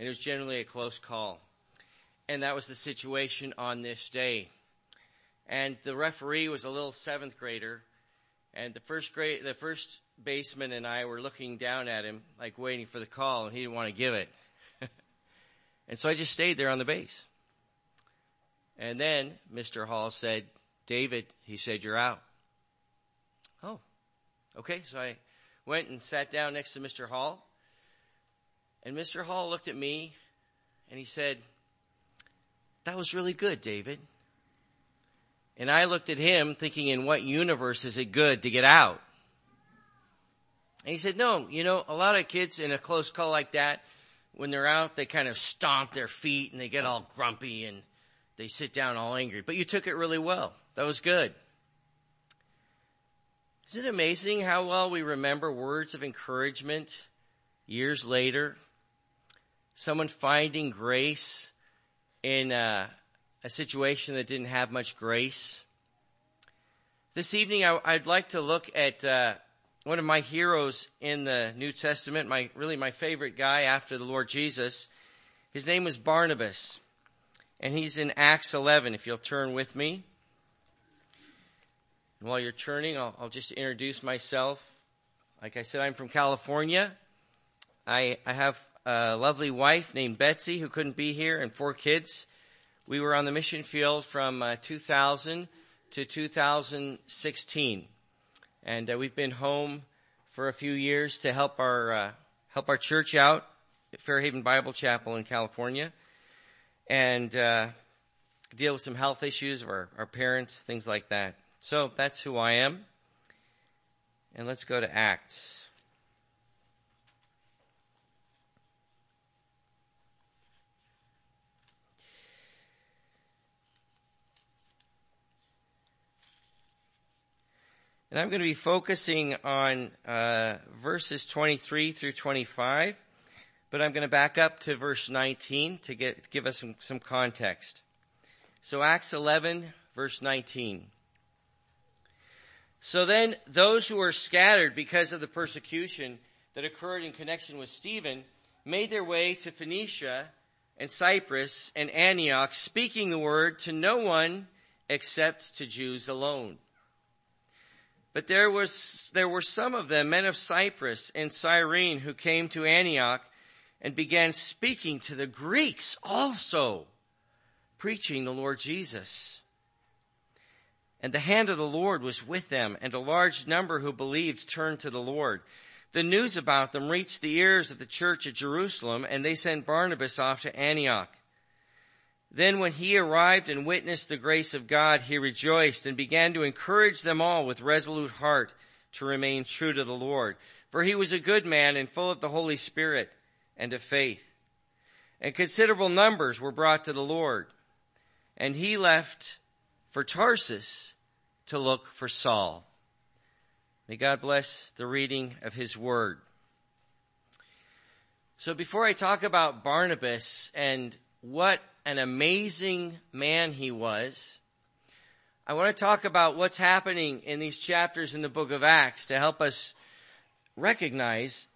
And it was generally a close call. And that was the situation on this day. And the referee was a little seventh grader. And the first grade, the first baseman and I were looking down at him, like waiting for the call, and he didn't want to give it. and so I just stayed there on the base. And then Mr. Hall said, David, he said, you're out. Oh, okay. So I went and sat down next to Mr. Hall. And Mr. Hall looked at me and he said, that was really good, David. And I looked at him thinking, in what universe is it good to get out? And he said, no, you know, a lot of kids in a close call like that, when they're out, they kind of stomp their feet and they get all grumpy and they sit down all angry. But you took it really well. That was good. Isn't it amazing how well we remember words of encouragement years later? Someone finding grace in a, a situation that didn't have much grace. This evening, I, would like to look at uh, one of my heroes in the New Testament, my really my favorite guy after the Lord Jesus. His name was Barnabas, and he's in Acts 11. If you'll turn with me. And while you're turning, I'll, I'll just introduce myself. Like I said, I'm from California. I, I have a lovely wife named Betsy who couldn't be here and four kids. We were on the mission field from uh, 2000 to 2016. And uh, we've been home for a few years to help our, uh, help our church out at Fairhaven Bible Chapel in California and, uh, deal with some health issues of our, our parents, things like that. So that's who I am. And let's go to Acts. And I'm going to be focusing on uh, verses 23 through 25, but I'm going to back up to verse 19 to get give us some, some context. So Acts 11, verse 19. So then, those who were scattered because of the persecution that occurred in connection with Stephen made their way to Phoenicia and Cyprus and Antioch, speaking the word to no one except to Jews alone. But there was, there were some of them, men of Cyprus and Cyrene, who came to Antioch and began speaking to the Greeks also, preaching the Lord Jesus. And the hand of the Lord was with them, and a large number who believed turned to the Lord. The news about them reached the ears of the church at Jerusalem, and they sent Barnabas off to Antioch. Then when he arrived and witnessed the grace of God, he rejoiced and began to encourage them all with resolute heart to remain true to the Lord. For he was a good man and full of the Holy Spirit and of faith. And considerable numbers were brought to the Lord. And he left for Tarsus to look for Saul. May God bless the reading of his word. So before I talk about Barnabas and what an amazing man he was. I want to talk about what's happening in these chapters in the book of Acts to help us recognize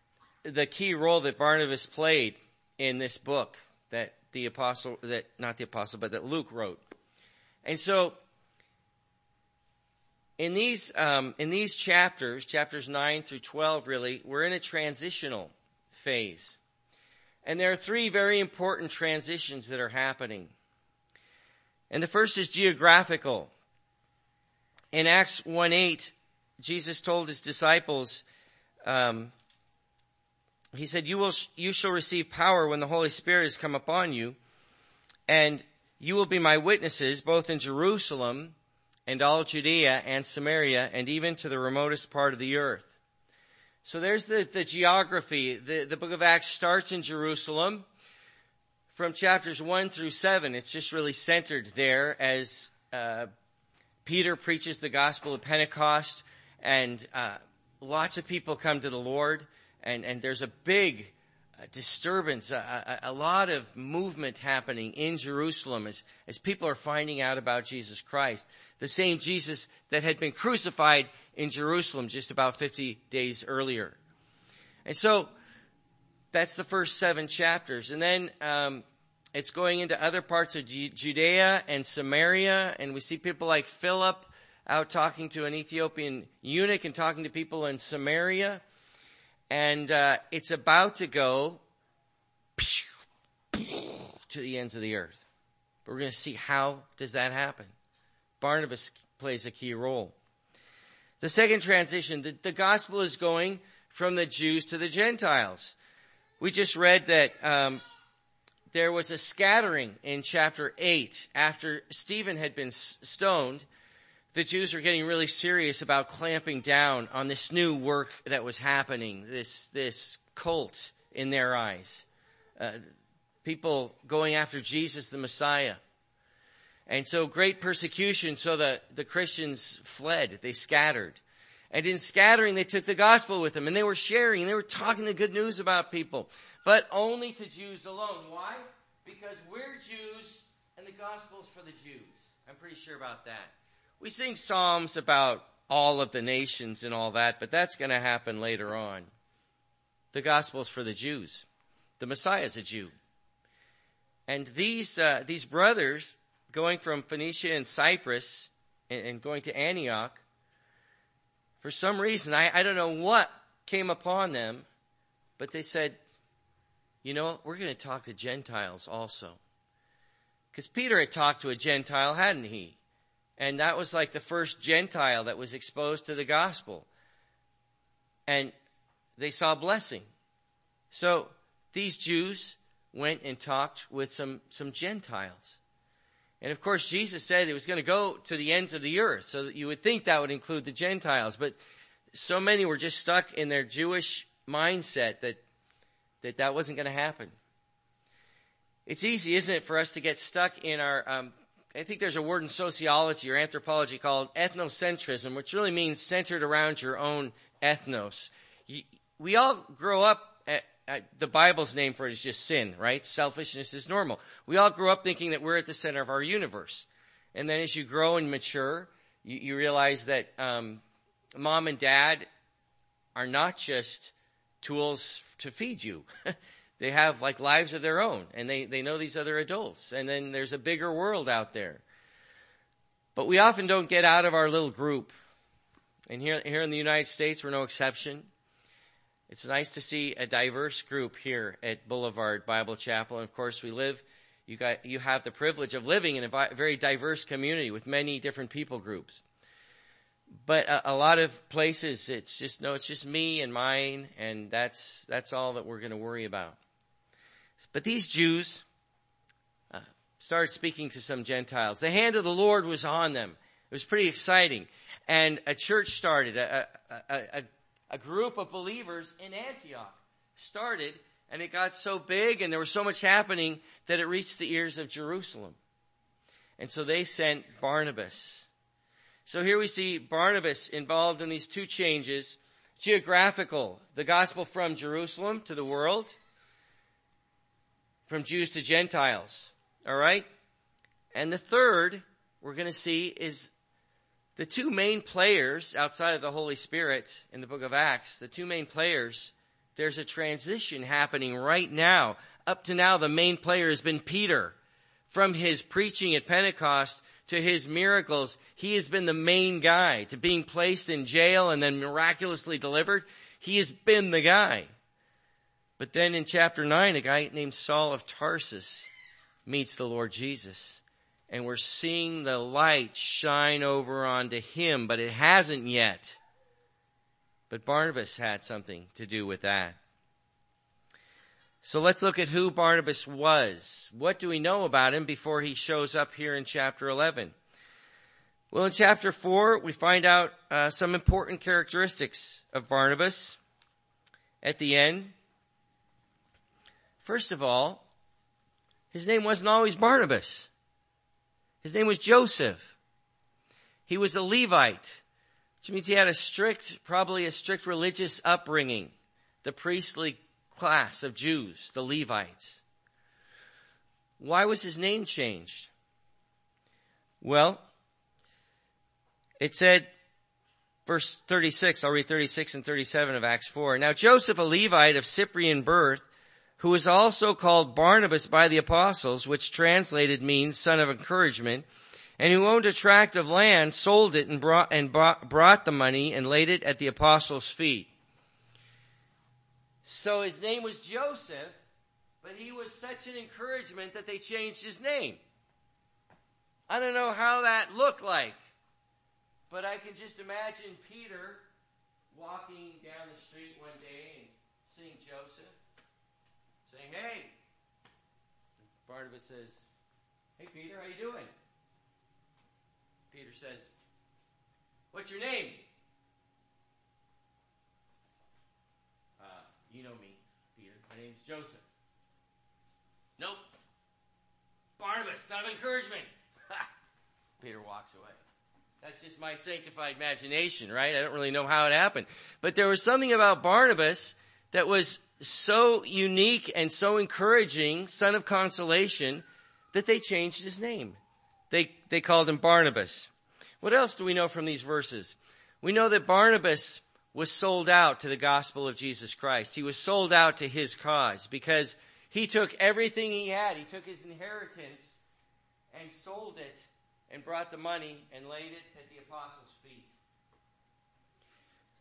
the key role that Barnabas played in this book that the apostle, that, not the apostle, but that Luke wrote. And so, in these, um, in these chapters, chapters 9 through 12 really, we're in a transitional phase. And there are three very important transitions that are happening. And the first is geographical. In Acts 1-8, Jesus told his disciples, um, he said, you will, you shall receive power when the Holy Spirit has come upon you, and you will be my witnesses both in Jerusalem and all Judea and Samaria and even to the remotest part of the earth. So there's the, the geography. The, the book of Acts starts in Jerusalem from chapters 1 through 7. It's just really centered there as uh, Peter preaches the gospel of Pentecost and uh, lots of people come to the Lord and, and there's a big uh, disturbance, a, a, a, lot of movement happening in Jerusalem as, as people are finding out about Jesus Christ. The same Jesus that had been crucified in Jerusalem just about 50 days earlier. And so that's the first seven chapters. And then, um, it's going into other parts of Judea and Samaria, and we see people like Philip out talking to an Ethiopian eunuch and talking to people in Samaria. And uh, it's about to go to the ends of the earth. But we're going to see how does that happen. Barnabas plays a key role. The second transition, the, the gospel is going from the Jews to the Gentiles. We just read that um, there was a scattering in chapter 8 after Stephen had been stoned. The Jews were getting really serious about clamping down on this new work that was happening, this, this cult in their eyes. Uh, people going after Jesus the Messiah. And so great persecution, so the, the Christians fled, they scattered. And in scattering, they took the gospel with them and they were sharing and they were talking the good news about people, but only to Jews alone. Why? Because we're Jews and the gospel's for the Jews. I'm pretty sure about that. We sing Psalms about all of the nations and all that, but that's going to happen later on. The gospel's for the Jews. The Messiah's a Jew. And these, uh, these brothers going from Phoenicia and Cyprus and, and going to Antioch, for some reason, I, I don't know what came upon them, but they said, you know, we're going to talk to Gentiles also. Because Peter had talked to a Gentile, hadn't he? And that was like the first Gentile that was exposed to the gospel. And they saw blessing. So these Jews went and talked with some, some Gentiles. And of course, Jesus said it was going to go to the ends of the earth, so that you would think that would include the Gentiles. But so many were just stuck in their Jewish mindset that that, that wasn't going to happen. It's easy, isn't it, for us to get stuck in our, um, I think there's a word in sociology or anthropology called ethnocentrism, which really means centered around your own ethnos. We all grow up at, the Bible's name for it is just sin, right? Selfishness is normal. We all grow up thinking that we're at the center of our universe. And then as you grow and mature, you, you realize that um, mom and dad are not just tools to feed you. they have like lives of their own and they, they know these other adults. And then there's a bigger world out there. But we often don't get out of our little group. And here, here in the United States, we're no exception. It's nice to see a diverse group here at Boulevard Bible Chapel. And of course, we live, you got, you have the privilege of living in a very diverse community with many different people groups. But a, a lot of places, it's just, no, it's just me and mine, and that's, that's all that we're going to worry about. But these Jews, uh, started speaking to some Gentiles. The hand of the Lord was on them. It was pretty exciting. And a church started, a, a, a, a group of believers in Antioch started and it got so big and there was so much happening that it reached the ears of Jerusalem. And so they sent Barnabas. So here we see Barnabas involved in these two changes. Geographical, the gospel from Jerusalem to the world, from Jews to Gentiles. Alright? And the third we're going to see is the two main players outside of the Holy Spirit in the book of Acts, the two main players, there's a transition happening right now. Up to now, the main player has been Peter. From his preaching at Pentecost to his miracles, he has been the main guy. To being placed in jail and then miraculously delivered, he has been the guy. But then in chapter 9, a guy named Saul of Tarsus meets the Lord Jesus and we're seeing the light shine over onto him, but it hasn't yet. But Barnabas had something to do with that. So let's look at who Barnabas was. What do we know about him before he shows up here in chapter 11? Well, in chapter 4, we find out uh, some important characteristics of Barnabas at the end. First of all, his name wasn't always Barnabas. His name was Joseph. He was a Levite, which means he had a strict, probably a strict religious upbringing. The priestly class of Jews, the Levites. Why was his name changed? Well, it said, verse 36, I'll read 36 and 37 of Acts 4. Now Joseph, a Levite of Cyprian birth, who was also called Barnabas by the apostles, which translated means son of encouragement, and who owned a tract of land, sold it and brought, and brought the money and laid it at the apostles' feet. So his name was Joseph, but he was such an encouragement that they changed his name. I don't know how that looked like, but I can just imagine Peter walking down the street one day and seeing Joseph Hey, Barnabas says, Hey, Peter, how are you doing? Peter says, What's your name? Uh, you know me, Peter. My name's Joseph. Nope. Barnabas, son of encouragement. Peter walks away. That's just my sanctified imagination, right? I don't really know how it happened. But there was something about Barnabas that was so unique and so encouraging, son of consolation, that they changed his name. They, they called him Barnabas. What else do we know from these verses? We know that Barnabas was sold out to the gospel of Jesus Christ. He was sold out to his cause because he took everything he had. He took his inheritance and sold it and brought the money and laid it at the apostles' feet.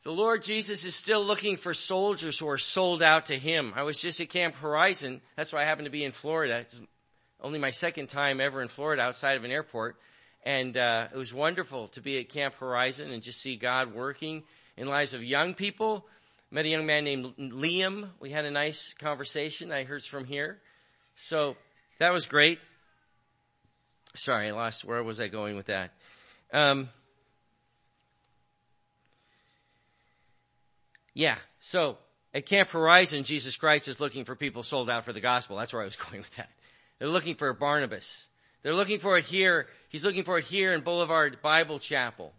The Lord Jesus is still looking for soldiers who are sold out to Him. I was just at Camp Horizon. That's why I happen to be in Florida. It's only my second time ever in Florida outside of an airport. And uh, it was wonderful to be at Camp Horizon and just see God working in lives of young people. Met a young man named Liam. We had a nice conversation. I heard from here. So that was great. Sorry, I lost. Where was I going with that? Um, Yeah. So at Camp Horizon, Jesus Christ is looking for people sold out for the gospel. That's where I was going with that. They're looking for Barnabas. They're looking for it here. He's looking for it here in Boulevard Bible Chapel.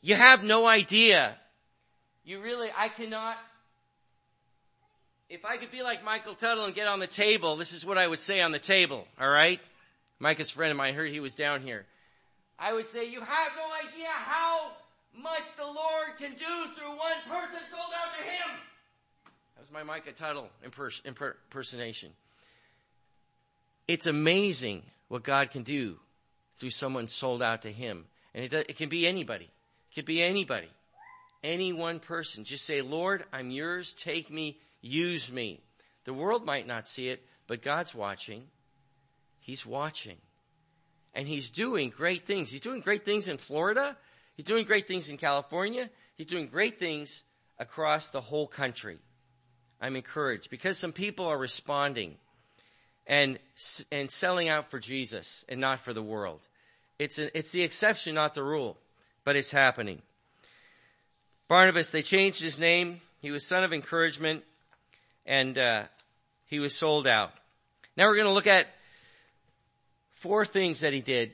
You have no idea. You really, I cannot, if I could be like Micah Tuttle and get on the table, this is what I would say on the table, alright? Micah's friend of mine, I heard he was down here. I would say, you have no idea how much the Lord can do through one person sold out to Him. That was my Micah Tuttle impersonation. It's amazing what God can do through someone sold out to Him. And it, it can be anybody. It can be anybody. Any one person. Just say, Lord, I'm yours. Take me. Use me. The world might not see it, but God's watching. He's watching. And He's doing great things. He's doing great things in Florida. He's doing great things in California. He's doing great things across the whole country. I'm encouraged because some people are responding and, and selling out for Jesus and not for the world. It's, a, it's the exception, not the rule, but it's happening. Barnabas, they changed his name. He was son of encouragement and, uh, he was sold out. Now we're going to look at four things that he did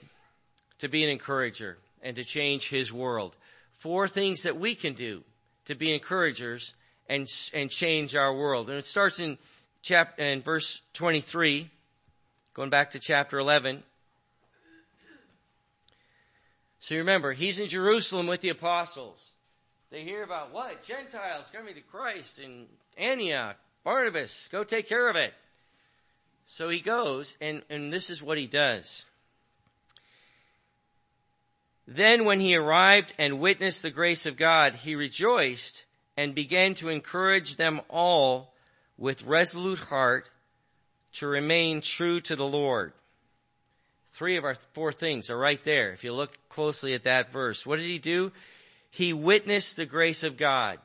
to be an encourager and to change his world. Four things that we can do to be encouragers and, and change our world. And it starts in chapter, in verse 23, going back to chapter 11. So remember, he's in Jerusalem with the apostles. They hear about what? Gentiles coming to Christ in Antioch. Barnabas, go take care of it. So he goes, and, and this is what he does. Then when he arrived and witnessed the grace of God, he rejoiced and began to encourage them all with resolute heart to remain true to the Lord. Three of our four things are right there. If you look closely at that verse, what did he do? He witnessed the grace of God.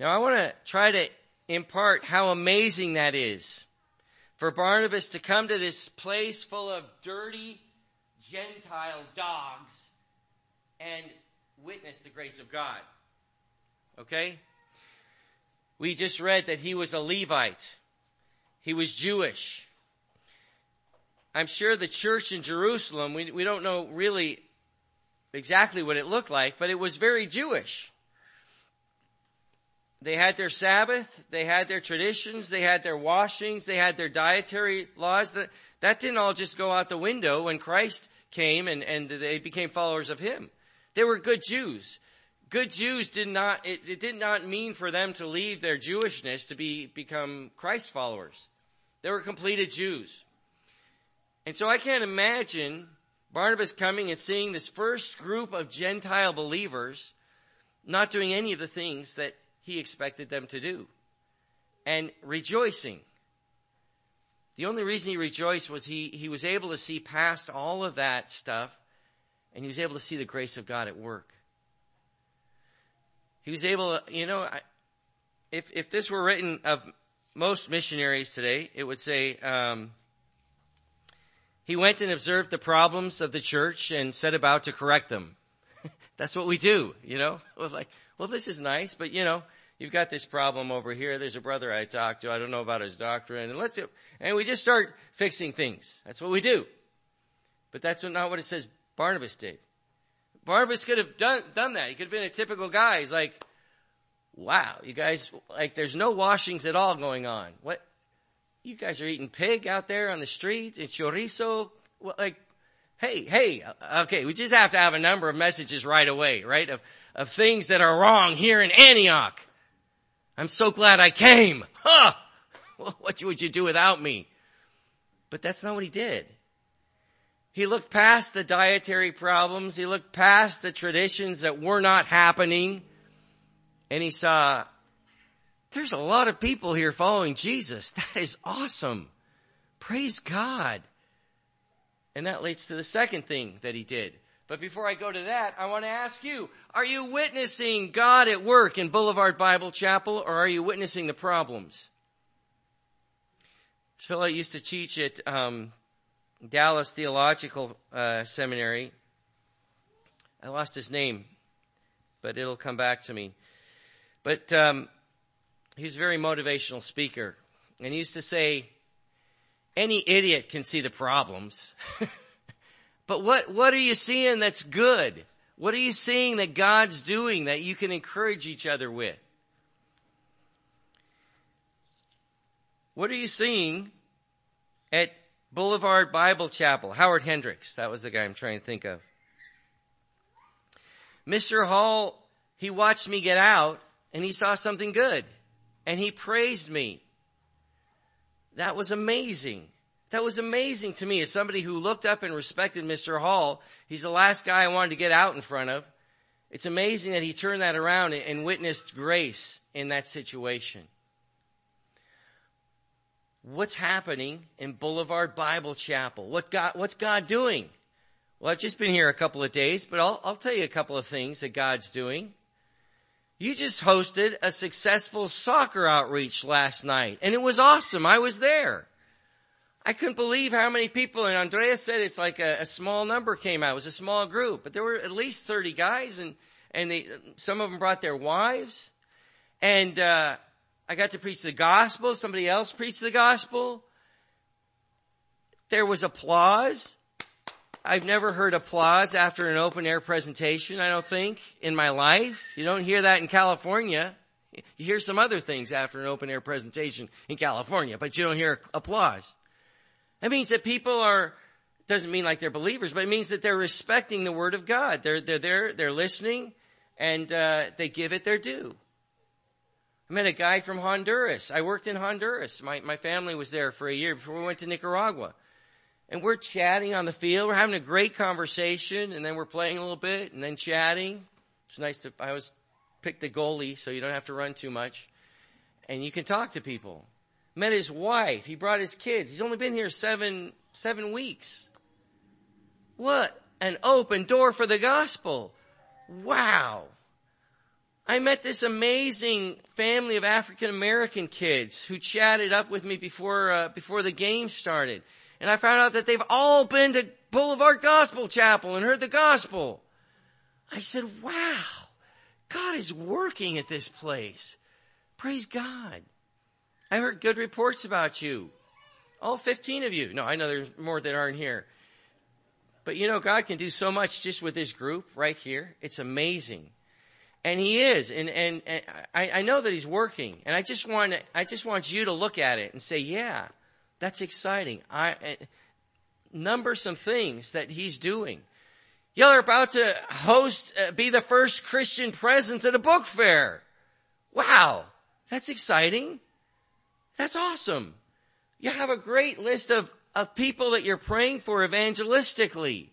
Now I want to try to impart how amazing that is for Barnabas to come to this place full of dirty, Gentile dogs and witness the grace of God. Okay? We just read that he was a Levite. He was Jewish. I'm sure the church in Jerusalem, we, we don't know really exactly what it looked like, but it was very Jewish. They had their Sabbath, they had their traditions, they had their washings, they had their dietary laws. That, didn't all just go out the window when Christ came and, and they became followers of him. They were good Jews. good Jews did not, it, it, did not mean for them to leave their Jewishness to be, become Christ followers. They were completed Jews. And so I can't imagine Barnabas coming and seeing this first group of Gentile believers not doing any of the things that he expected them to do and rejoicing. The only reason he rejoiced was he, he was able to see past all of that stuff and he was able to see the grace of God at work. He was able to, you know, I, if, if this were written of most missionaries today, it would say, um, he went and observed the problems of the church and set about to correct them. That's what we do, you know? We're like, well, this is nice, but you know, you've got this problem over here. There's a brother I talked to. I don't know about his doctrine. And let's, and we just start fixing things. That's what we do. But that's not what it says Barnabas did. Barnabas could have done, done that. He could have been a typical guy. He's like, wow, you guys, like there's no washings at all going on. What? You guys are eating pig out there on the street and chorizo. Well, like, hey, hey, okay, we just have to have a number of messages right away, right? Of, of things that are wrong here in Antioch. I'm so glad I came. Huh! What would you do without me? But that's not what he did. He looked past the dietary problems. He looked past the traditions that were not happening. And he saw, there's a lot of people here following Jesus. That is awesome. Praise God. And that leads to the second thing that he did. But before I go to that, I want to ask you, are you witnessing God at work in Boulevard Bible Chapel or are you witnessing the problems? Phil I used to teach at um, Dallas Theological uh, Seminary. I lost his name, but it'll come back to me. But um, he's a very motivational speaker, and he used to say, "Any idiot can see the problems, but what what are you seeing that's good? What are you seeing that God's doing that you can encourage each other with? What are you seeing at Boulevard Bible Chapel, Howard Hendricks. That was the guy I'm trying to think of. Mr. Hall, he watched me get out and he saw something good and he praised me. That was amazing. That was amazing to me as somebody who looked up and respected Mr. Hall. He's the last guy I wanted to get out in front of. It's amazing that he turned that around and witnessed grace in that situation what's happening in Boulevard Bible Chapel? What God, what's God doing? Well, I've just been here a couple of days, but I'll, I'll tell you a couple of things that God's doing. You just hosted a successful soccer outreach last night, and it was awesome. I was there. I couldn't believe how many people, and Andrea said it's like a, a small number came out. It was a small group, but there were at least 30 guys, and, and they, some of them brought their wives. And, uh, I got to preach the gospel. Somebody else preached the gospel. There was applause. I've never heard applause after an open air presentation, I don't think, in my life. You don't hear that in California. You hear some other things after an open air presentation in California, but you don't hear applause. That means that people are, doesn't mean like they're believers, but it means that they're respecting the word of God. They're, they're there, they're listening, and, uh, they give it their due. I met a guy from Honduras. I worked in Honduras. My, my family was there for a year before we went to Nicaragua. And we're chatting on the field. We're having a great conversation and then we're playing a little bit and then chatting. It's nice to, I always pick the goalie so you don't have to run too much. And you can talk to people. Met his wife. He brought his kids. He's only been here seven, seven weeks. What an open door for the gospel. Wow. I met this amazing family of African American kids who chatted up with me before uh, before the game started, and I found out that they've all been to Boulevard Gospel Chapel and heard the gospel. I said, "Wow, God is working at this place. Praise God." I heard good reports about you. All 15 of you. No, I know there's more that aren't here. But you know, God can do so much just with this group right here. It's amazing. And he is, and, and, and I, I know that he's working, and I just want, I just want you to look at it and say, yeah, that's exciting. I, number some things that he's doing. Y'all are about to host, uh, be the first Christian presence at a book fair. Wow. That's exciting. That's awesome. You have a great list of, of people that you're praying for evangelistically.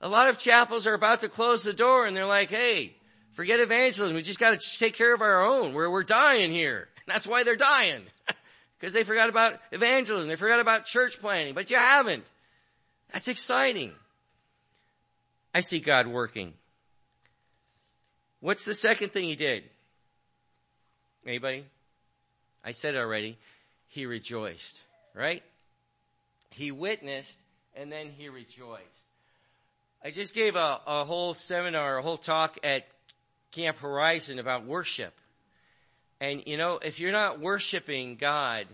A lot of chapels are about to close the door and they're like, hey, forget evangelism. We just got to take care of our own. We're, we're dying here. That's why they're dying. Because they forgot about evangelism. They forgot about church planning, but you haven't. That's exciting. I see God working. What's the second thing he did? Anybody? I said it already. He rejoiced, right? He witnessed and then he rejoiced. I just gave a, a whole seminar, a whole talk at Camp Horizon about worship. And you know, if you're not worshiping God,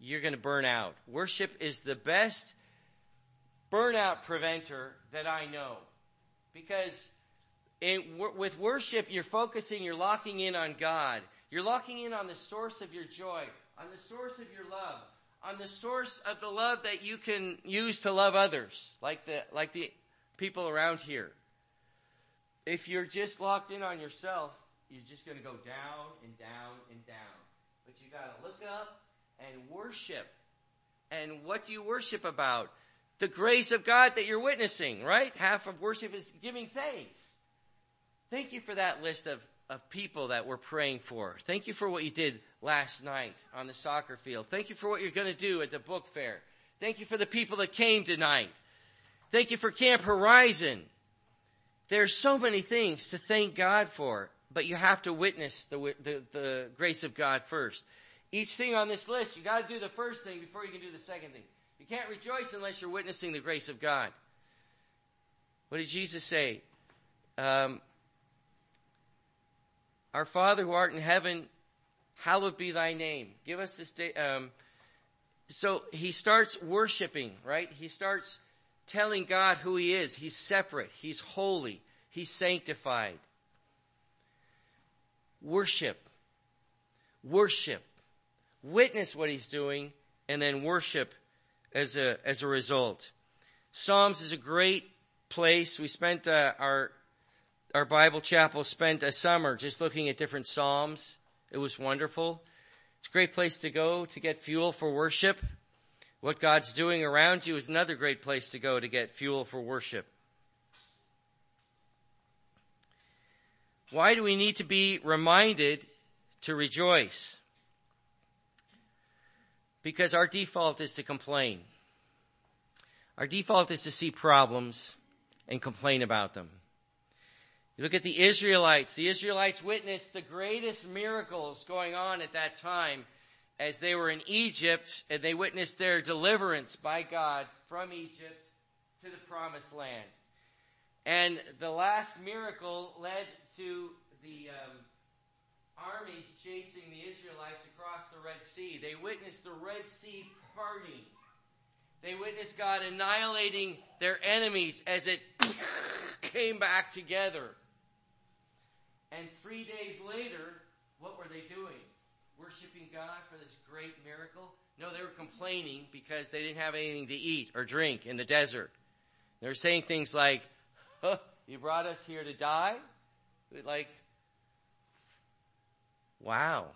you're going to burn out. Worship is the best burnout preventer that I know. Because in, with worship, you're focusing, you're locking in on God. You're locking in on the source of your joy, on the source of your love, on the source of the love that you can use to love others, like the, like the people around here. If you're just locked in on yourself, you're just going to go down and down and down. But you got to look up and worship. And what do you worship about? the grace of God that you're witnessing, right? Half of worship is giving thanks. Thank you for that list of, of people that we're praying for. Thank you for what you did last night on the soccer field. Thank you for what you're going to do at the book fair. Thank you for the people that came tonight. Thank you for Camp Horizon. There's so many things to thank God for, but you have to witness the, the, the grace of God first. Each thing on this list, you got to do the first thing before you can do the second thing. You can't rejoice unless you're witnessing the grace of God. What did Jesus say? Um, Our Father who art in heaven, hallowed be thy name. Give us this day. Um, so he starts worshiping, right? He starts telling God who he is. He's separate. He's holy. He's sanctified. Worship. Worship. Witness what he's doing and then worship as a, as a result. Psalms is a great place. We spent uh, our, our Bible chapel spent a summer just looking at different Psalms. It was wonderful. It's a great place to go to get fuel for worship. What God's doing around you is another great place to go to get fuel for worship. Why do we need to be reminded to rejoice? Because our default is to complain. Our default is to see problems and complain about them. You look at the Israelites. The Israelites witnessed the greatest miracles going on at that time as they were in Egypt and they witnessed their deliverance by God from Egypt to the promised land. And the last miracle led to the um, armies chasing the Israelites across the Red Sea. They witnessed the Red Sea parting. They witnessed God annihilating their enemies as it came back together. And three days later, what were they doing? Worshiping God for this great miracle? No, they were complaining because they didn't have anything to eat or drink in the desert. They were saying things like, huh, you brought us here to die? Like, Wow.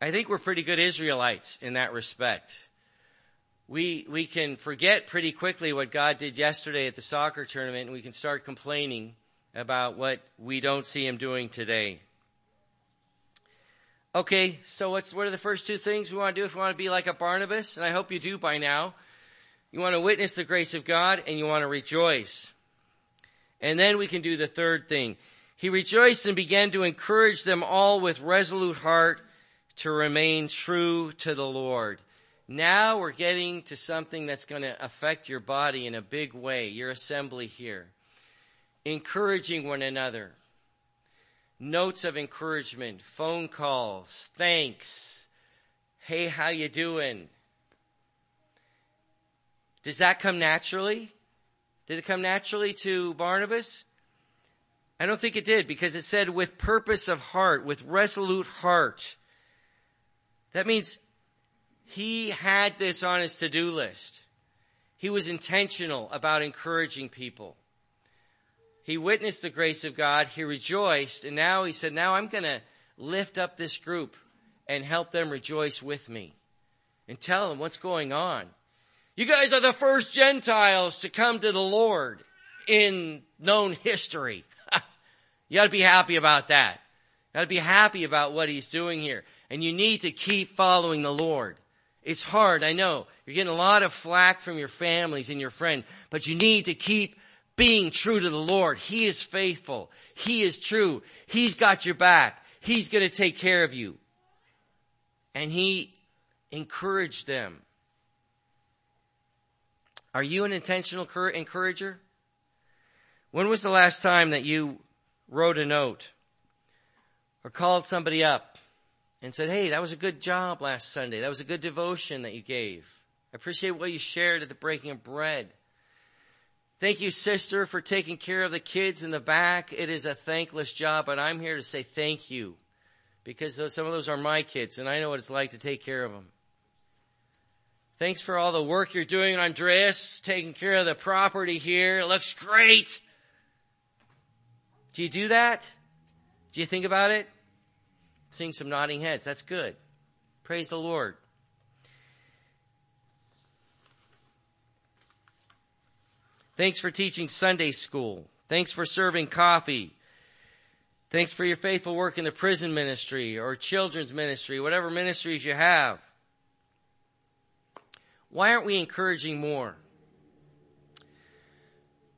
I think we're pretty good Israelites in that respect. We, we can forget pretty quickly what God did yesterday at the soccer tournament and we can start complaining about what we don't see Him doing today. Okay, so what's, what are the first two things we want to do if we want to be like a Barnabas? And I hope you do by now. You want to witness the grace of God and you want to rejoice. And then we can do the third thing. He rejoiced and began to encourage them all with resolute heart to remain true to the Lord. Now we're getting to something that's going to affect your body in a big way, your assembly here. Encouraging one another. Notes of encouragement, phone calls, thanks. Hey, how you doing? Does that come naturally? Did it come naturally to Barnabas? I don't think it did because it said with purpose of heart, with resolute heart. That means he had this on his to-do list. He was intentional about encouraging people. He witnessed the grace of God. He rejoiced. And now he said, now I'm going to lift up this group and help them rejoice with me and tell them what's going on. You guys are the first Gentiles to come to the Lord in known history. you gotta be happy about that. You gotta be happy about what he's doing here. And you need to keep following the Lord. It's hard, I know. You're getting a lot of flack from your families and your friends, but you need to keep being true to the Lord. He is faithful. He is true. He's got your back. He's gonna take care of you. And he encouraged them. Are you an intentional encourager? When was the last time that you wrote a note or called somebody up and said, Hey, that was a good job last Sunday. That was a good devotion that you gave. I appreciate what you shared at the breaking of bread. Thank you, sister, for taking care of the kids in the back. It is a thankless job, but I'm here to say thank you because some of those are my kids and I know what it's like to take care of them. Thanks for all the work you're doing, Andreas, taking care of the property here. It looks great. Do you do that? Do you think about it? Seeing some nodding heads. That's good. Praise the Lord. Thanks for teaching Sunday school. Thanks for serving coffee. Thanks for your faithful work in the prison ministry or children's ministry, whatever ministries you have. Why aren't we encouraging more?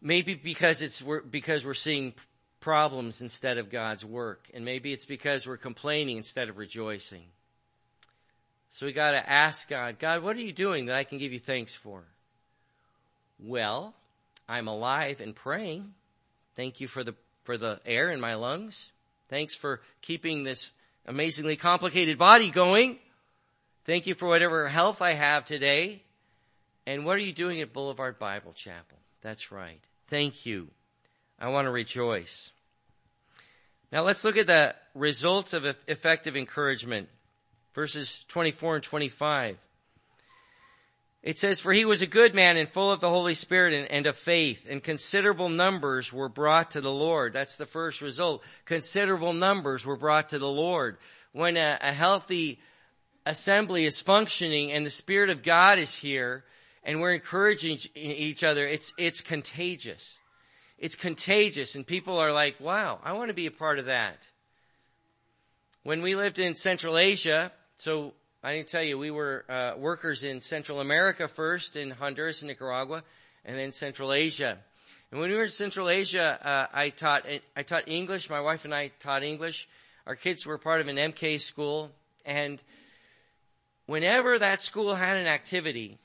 Maybe because it's because we're seeing problems instead of God's work. And maybe it's because we're complaining instead of rejoicing. So we gotta ask God, God, what are you doing that I can give you thanks for? Well, I'm alive and praying. Thank you for the, for the air in my lungs. Thanks for keeping this amazingly complicated body going. Thank you for whatever health I have today. And what are you doing at Boulevard Bible Chapel? That's right. Thank you. I want to rejoice. Now let's look at the results of effective encouragement. Verses 24 and 25. It says, For he was a good man and full of the Holy Spirit and, and, of faith, and considerable numbers were brought to the Lord. That's the first result. Considerable numbers were brought to the Lord. When a, a healthy assembly is functioning and the Spirit of God is here, and we're encouraging each other, it's, it's contagious it's contagious and people are like, wow, I want to be a part of that. When we lived in Central Asia, so I didn't tell you, we were uh, workers in Central America first, in Honduras and Nicaragua, and then Central Asia. And when we were in Central Asia, uh, I taught I taught English. My wife and I taught English. Our kids were part of an MK school, and whenever that school had an activity,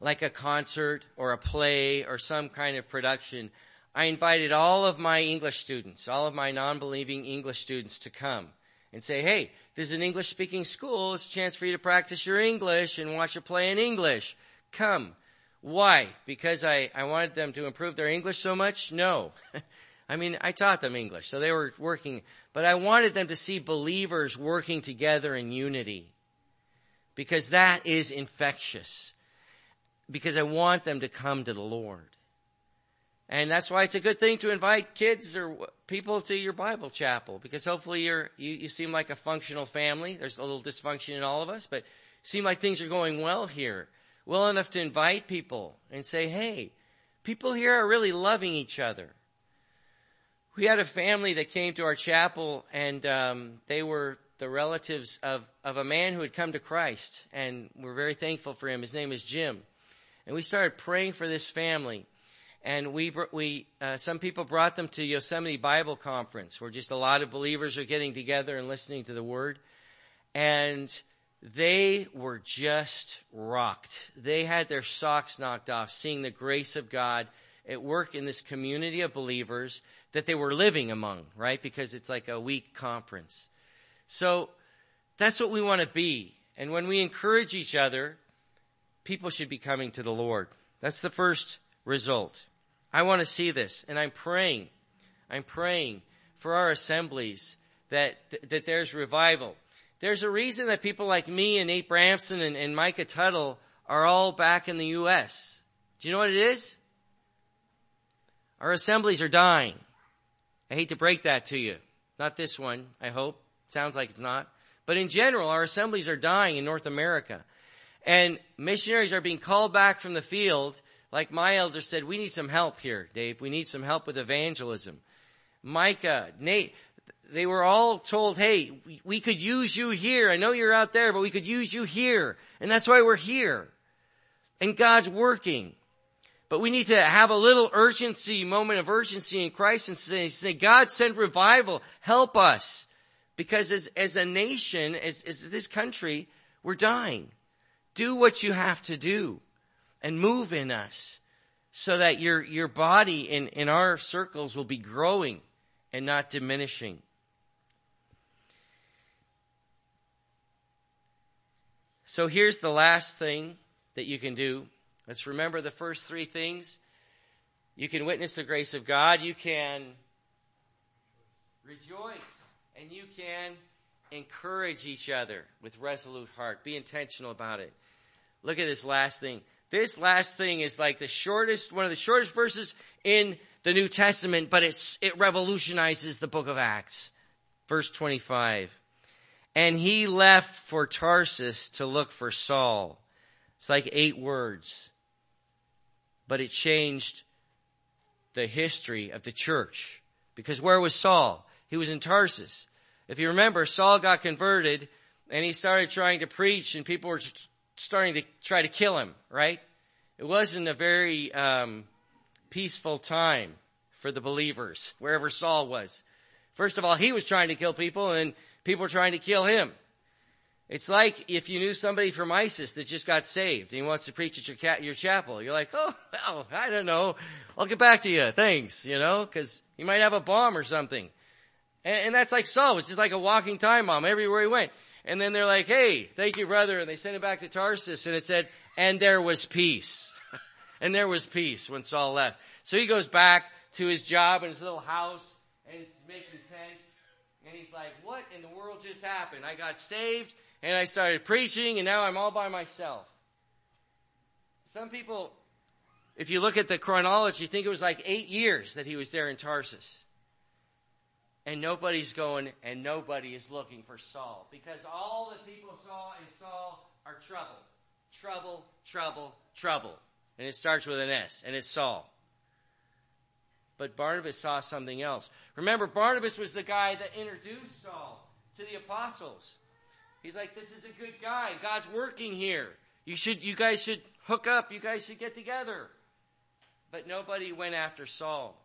like a concert or a play or some kind of production, I invited all of my English students, all of my non-believing English students to come and say, hey, this is an English speaking school. It's a chance for you to practice your English and watch a play in English. Come. Why? Because I, I wanted them to improve their English so much? No. I mean, I taught them English, so they were working, but I wanted them to see believers working together in unity. Because that is infectious because I want them to come to the Lord. And that's why it's a good thing to invite kids or people to your Bible chapel because hopefully you're, you, you seem like a functional family. There's a little dysfunction in all of us, but seem like things are going well here. Well enough to invite people and say, hey, people here are really loving each other. We had a family that came to our chapel and um, they were the relatives of, of a man who had come to Christ and we're very thankful for him. His name is Jim and we started praying for this family. And we, we, uh, some people brought them to Yosemite Bible Conference, where just a lot of believers are getting together and listening to the Word. And they were just rocked. They had their socks knocked off, seeing the grace of God at work in this community of believers that they were living among, right? Because it's like a week conference. So that's what we want to be. And when we encourage each other, people should be coming to the Lord. That's the first result. I want to see this and I'm praying. I'm praying for our assemblies that, that there's revival. There's a reason that people like me and Nate Bramson and, and Micah Tuttle are all back in the U.S. Do you know what it is? Our assemblies are dying. I hate to break that to you. Not this one, I hope. Sounds like it's not. But in general, our assemblies are dying in North America. And missionaries are being called back from the field. Like my elder said, we need some help here, Dave. We need some help with evangelism. Micah, Nate, they were all told, hey, we could use you here. I know you're out there, but we could use you here. And that's why we're here. And God's working. But we need to have a little urgency, moment of urgency in Christ and say, say God send revival. Help us. Because as, as a nation, as, as this country, we're dying. Do what you have to do and move in us so that your, your body in, in our circles will be growing and not diminishing. So here's the last thing that you can do. Let's remember the first three things. You can witness the grace of God. You can rejoice and you can encourage each other with resolute heart. Be intentional about it. Look at this last thing. This last thing is like the shortest, one of the shortest verses in the New Testament, but it's, it revolutionizes the book of Acts. Verse 25. And he left for Tarsus to look for Saul. It's like eight words. But it changed the history of the church. Because where was Saul? He was in Tarsus. If you remember, Saul got converted and he started trying to preach and people were starting to try to kill him, right? It wasn't a very um, peaceful time for the believers, wherever Saul was. First of all, he was trying to kill people and people are trying to kill him. It's like if you knew somebody from ISIS that just got saved and he wants to preach at your, ca- your chapel. You're like, oh, well, I don't know. I'll get back to you. Thanks, you know, cause he might have a bomb or something. And, and that's like Saul. was just like a walking time bomb everywhere he went. And then they're like, hey, thank you, brother. And they sent him back to Tarsus and it said, and there was peace. and there was peace when Saul left. So he goes back to his job in his little house and he's making tents and he's like, what in the world just happened? I got saved and I started preaching and now I'm all by myself. Some people, if you look at the chronology, think it was like eight years that he was there in Tarsus. And nobody's going and nobody is looking for Saul because all that people saw in Saul are trouble. Trouble, trouble, trouble. And it starts with an S and it's Saul. But Barnabas saw something else. Remember, Barnabas was the guy that introduced Saul to the apostles. He's like, this is a good guy. God's working here. You should, you guys should hook up. You guys should get together. But nobody went after Saul.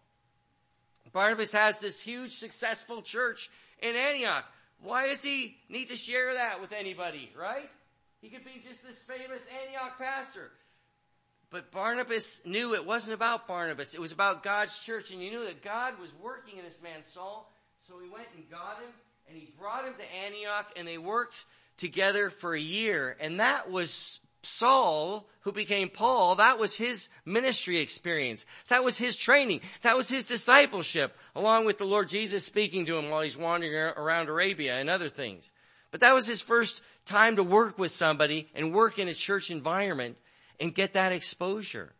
Barnabas has this huge successful church in Antioch. Why does he need to share that with anybody, right? He could be just this famous Antioch pastor. But Barnabas knew it wasn't about Barnabas. It was about God's church. And he knew that God was working in this man Saul. So he went and got him and he brought him to Antioch and they worked together for a year. And that was Saul, who became Paul, that was his ministry experience. That was his training. That was his discipleship, along with the Lord Jesus speaking to him while he's wandering around Arabia and other things. But that was his first time to work with somebody and work in a church environment and get that exposure.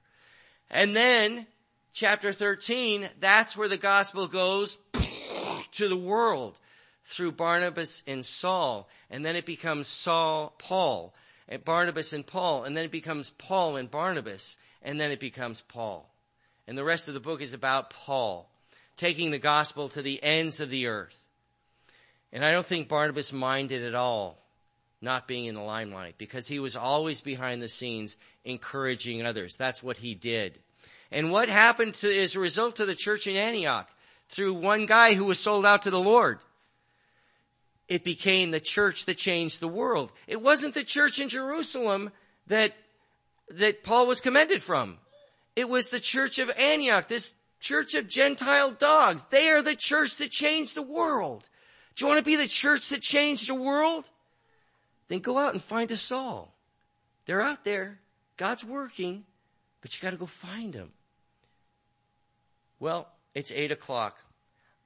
And then, chapter 13, that's where the gospel goes to the world through Barnabas and Saul. And then it becomes Saul, Paul, Barnabas and Paul. And then it becomes Paul and Barnabas. And then it becomes Paul. And the rest of the book is about Paul taking the gospel to the ends of the earth. And I don't think Barnabas minded at all not being in the limelight because he was always behind the scenes encouraging others. That's what he did. And what happened to, as a result of the church in Antioch through one guy who was sold out to the Lord? It became the church that changed the world. It wasn't the church in Jerusalem that, that Paul was commended from. It was the church of Antioch, this church of Gentile dogs. They are the church that changed the world. Do you want to be the church that changed the world? then go out and find a Saul. They're out there. God's working, but you gotta go find them. Well, it's eight o'clock.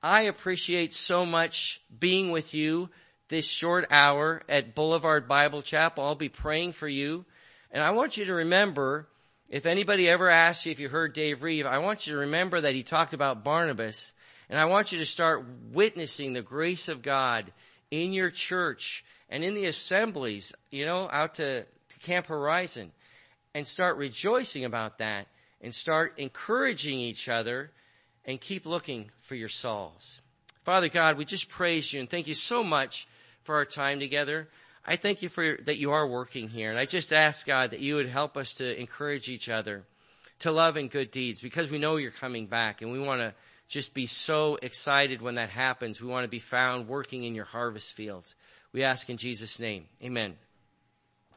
I appreciate so much being with you this short hour at Boulevard Bible Chapel. I'll be praying for you. And I want you to remember If anybody ever asks you if you heard Dave Reeve, I want you to remember that he talked about Barnabas, and I want you to start witnessing the grace of God in your church and in the assemblies, you know, out to, to Camp Horizon, and start rejoicing about that and start encouraging each other and keep looking for your souls. Father God, we just praise you and thank you so much for our time together. I thank you for that you are working here. And I just ask God that you would help us to encourage each other to love and good deeds because we know you're coming back and we want to just be so excited when that happens. We want to be found working in your harvest fields. We ask in Jesus' name. Amen.